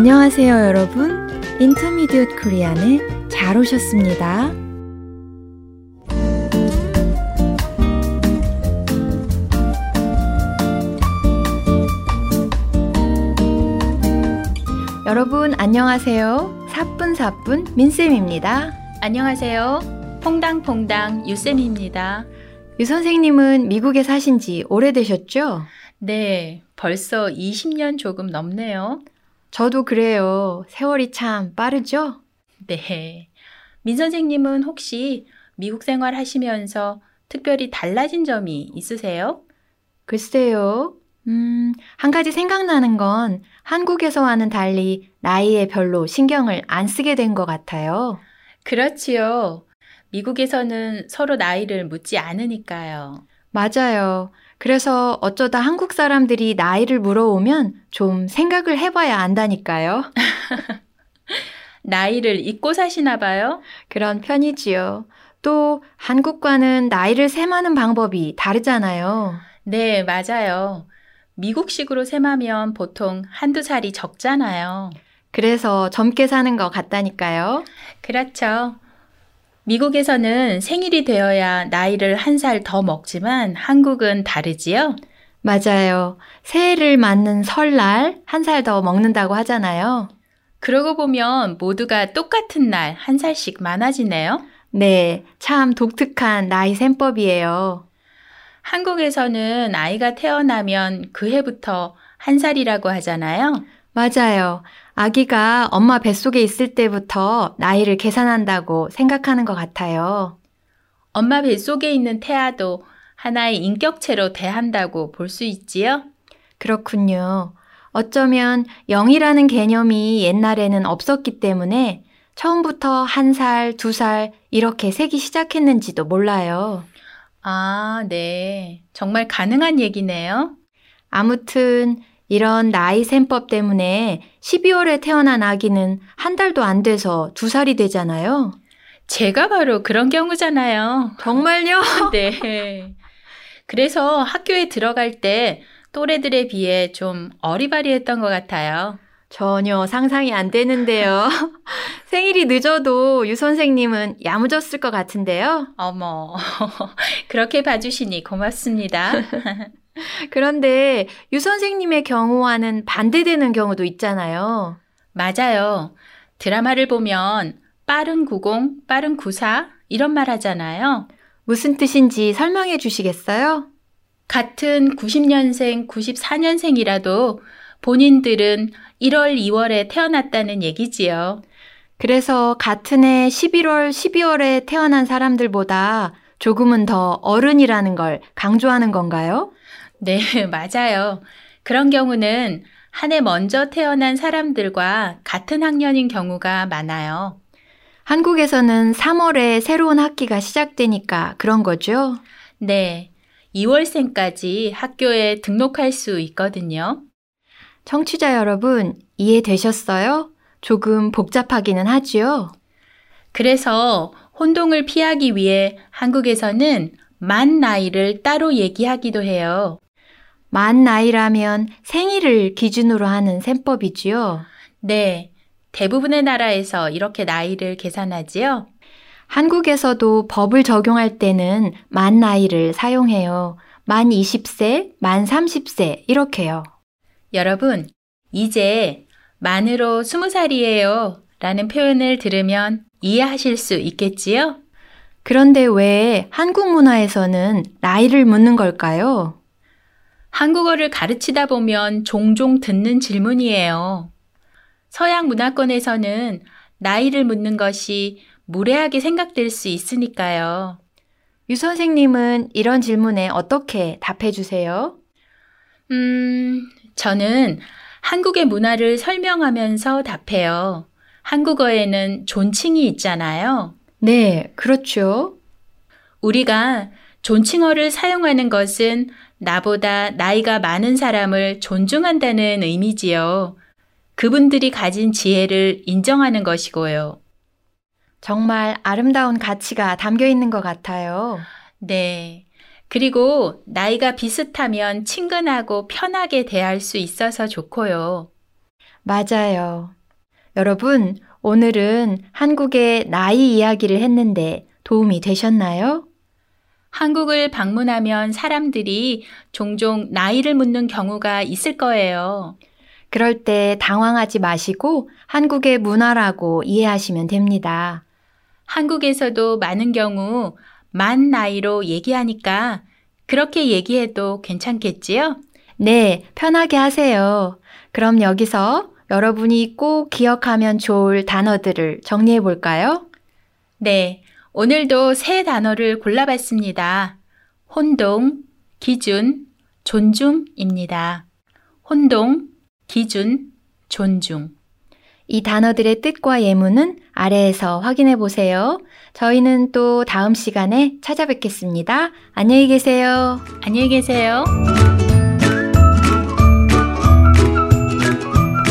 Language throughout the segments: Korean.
안녕하세요, 여러분. 인터미디엇 코리안에 잘 오셨습니다. 여러분, 안녕하세요. 사뿐사뿐 민쌤입니다. 안녕하세요. 퐁당퐁당 유쌤입니다. 유 선생님은 미국에 사신 지 오래되셨죠? 네, 벌써 20년 조금 넘네요. 저도 그래요. 세월이 참 빠르죠? 네. 민 선생님은 혹시 미국 생활 하시면서 특별히 달라진 점이 있으세요? 글쎄요. 음, 한 가지 생각나는 건 한국에서와는 달리 나이에 별로 신경을 안 쓰게 된 것 같아요. 그렇지요. 미국에서는 서로 나이를 묻지 않으니까요. 맞아요. 그래서 어쩌다 한국 사람들이 나이를 물어오면 좀 생각을 해봐야 안다니까요. 나이를 잊고 사시나 봐요? 그런 편이지요. 또 한국과는 나이를 셈하는 방법이 다르잖아요. 네, 맞아요. 미국식으로 셈하면 보통 한두 살이 적잖아요. 그래서 젊게 사는 것 같다니까요. 그렇죠. 미국에서는 생일이 되어야 나이를 한 살 더 먹지만 한국은 다르지요? 맞아요. 새해를 맞는 설날 한 살 더 먹는다고 하잖아요. 그러고 보면 모두가 똑같은 날 한 살씩 많아지네요. 네, 참 독특한 나이 셈법이에요. 한국에서는 아이가 태어나면 그 해부터 한 살이라고 하잖아요. 맞아요. 아기가 엄마 뱃속에 있을 때부터 나이를 계산한다고 생각하는 것 같아요. 엄마 뱃속에 있는 태아도 하나의 인격체로 대한다고 볼 수 있지요? 그렇군요. 어쩌면 영이라는 개념이 옛날에는 없었기 때문에 처음부터 한 살, 두 살 이렇게 세기 시작했는지도 몰라요. 아, 네. 정말 가능한 얘기네요. 아무튼 이런 나이 셈법 때문에 12월에 태어난 아기는 한 달도 안 돼서 두 살이 되잖아요. 제가 바로 그런 경우잖아요. 정말요? 네. 그래서 학교에 들어갈 때 또래들에 비해 좀 어리바리했던 것 같아요. 전혀 상상이 안 되는데요. 생일이 늦어도 유 선생님은 야무졌을 것 같은데요. 어머, 그렇게 봐주시니 고맙습니다. 그런데 유 선생님의 경우와는 반대되는 경우도 있잖아요. 맞아요. 드라마를 보면 빠른 90, 빠른 94 이런 말 하잖아요. 무슨 뜻인지 설명해 주시겠어요? 같은 90년생, 94년생이라도 본인들은 1월, 2월에 태어났다는 얘기지요. 그래서 같은 해 11월, 12월에 태어난 사람들보다 조금은 더 어른이라는 걸 강조하는 건가요? 네, 맞아요. 그런 경우는 한 해 먼저 태어난 사람들과 같은 학년인 경우가 많아요. 한국에서는 3월에 새로운 학기가 시작되니까 그런 거죠? 네. 2월생까지 학교에 등록할 수 있거든요. 청취자 여러분, 이해되셨어요? 조금 복잡하기는 하지요? 그래서 혼동을 피하기 위해 한국에서는 만 나이를 따로 얘기하기도 해요. 만 나이라면 생일을 기준으로 하는 셈법이지요? 네. 대부분의 나라에서 이렇게 나이를 계산하지요. 한국에서도 법을 적용할 때는 만 나이를 사용해요. 만 20세, 만 30세, 이렇게요. 여러분, 이제 만으로 20살이에요. 라는 표현을 들으면 이해하실 수 있겠지요? 그런데 왜 한국 문화에서는 나이를 묻는 걸까요? 한국어를 가르치다 보면 종종 듣는 질문이에요. 서양 문화권에서는 나이를 묻는 것이 무례하게 생각될 수 있으니까요. 유 선생님은 이런 질문에 어떻게 답해 주세요? 음, 저는 한국의 문화를 설명하면서 답해요. 한국어에는 존칭이 있잖아요. 네, 그렇죠. 우리가 존칭어를 사용하는 것은 나보다 나이가 많은 사람을 존중한다는 의미지요. 그분들이 가진 지혜를 인정하는 것이고요. 정말 아름다운 가치가 담겨 있는 것 같아요. 네. 그리고 나이가 비슷하면 친근하고 편하게 대할 수 있어서 좋고요. 맞아요. 여러분, 오늘은 한국의 나이 이야기를 했는데 도움이 되셨나요? 한국을 방문하면 사람들이 종종 나이를 묻는 경우가 있을 거예요. 그럴 때 당황하지 마시고 한국의 문화라고 이해하시면 됩니다. 한국에서도 많은 경우 만 나이로 얘기하니까 그렇게 얘기해도 괜찮겠지요? 네, 편하게 하세요. 그럼 여기서 여러분이 꼭 기억하면 좋을 단어들을 정리해 볼까요? 네, 오늘도 새 단어를 골라봤습니다. 혼동, 기준, 존중입니다. 혼동, 기준, 존중. 이 단어들의 뜻과 예문은 아래에서 확인해 보세요. 저희는 또 다음 시간에 찾아뵙겠습니다. 안녕히 계세요. 안녕히 계세요.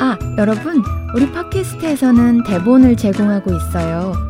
아, 여러분, 우리 팟캐스트에서는 대본을 제공하고 있어요.